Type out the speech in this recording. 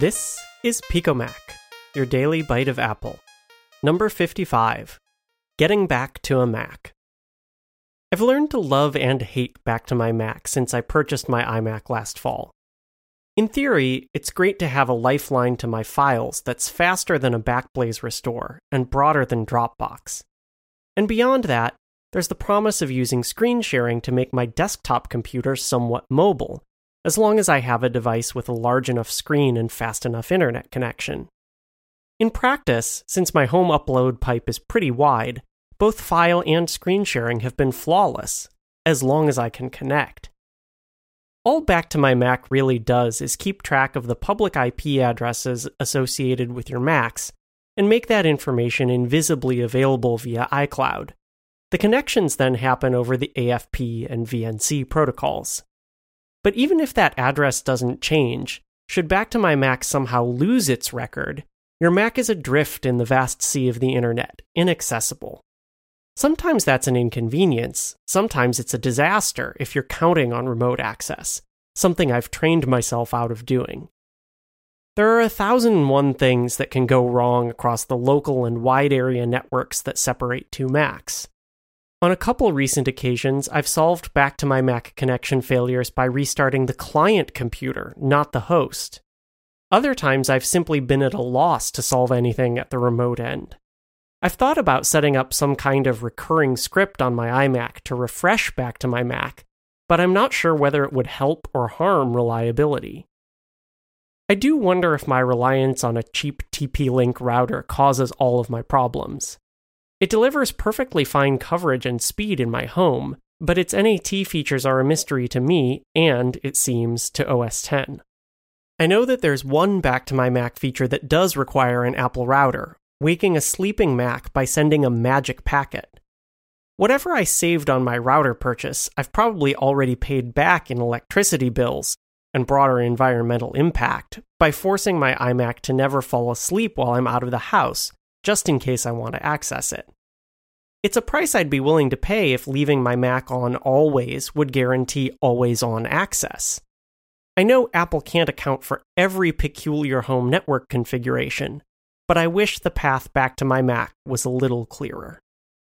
This is PicoMac, your daily bite of Apple. Number 55 Getting Back to a Mac. I've learned to love and hate Back to my Mac since I purchased my iMac last fall. In theory, it's great to have a lifeline to my files that's faster than a Backblaze restore and broader than Dropbox. And beyond that, there's the promise of using screen sharing to make my desktop computer somewhat mobile, as long as I have a device with a large enough screen and fast enough internet connection. In practice, since my home upload pipe is pretty wide, both file and screen sharing have been flawless, as long as I can connect. All Back to My Mac really does is keep track of the public IP addresses associated with your Macs and make that information invisibly available via iCloud. The connections then happen over the AFP and VNC protocols. But even if that address doesn't change, should Back to My Mac somehow lose its record, your Mac is adrift in the vast sea of the internet, inaccessible. Sometimes that's an inconvenience, sometimes it's a disaster if you're counting on remote access, something I've trained myself out of doing. There are a thousand and one things that can go wrong across the local and wide area networks that separate two Macs. On a couple recent occasions, I've solved back to my Mac connection failures by restarting the client computer, not the host. Other times, I've simply been at a loss to solve anything at the remote end. I've thought about setting up some kind of recurring script on my iMac to refresh back to my Mac, but I'm not sure whether it would help or harm reliability. I do wonder if my reliance on a cheap TP Link router causes all of my problems. It delivers perfectly fine coverage and speed in my home, but its NAT features are a mystery to me and, it seems, to OS X. I know that there's one back to my Mac feature that does require an Apple router, waking a sleeping Mac by sending a magic packet. Whatever I saved on my router purchase, I've probably already paid back in electricity bills and broader environmental impact by forcing my iMac to never fall asleep while I'm out of the house, just in case I want to access it. It's a price I'd be willing to pay if leaving my Mac on always would guarantee always on access. I know Apple can't account for every peculiar home network configuration, but I wish the path back to my Mac was a little clearer.